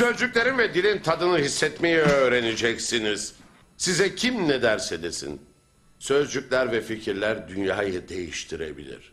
Sözcüklerin ve dilin tadını hissetmeyi öğreneceksiniz. Size kim ne derse desin. Sözcükler ve fikirler dünyayı değiştirebilir.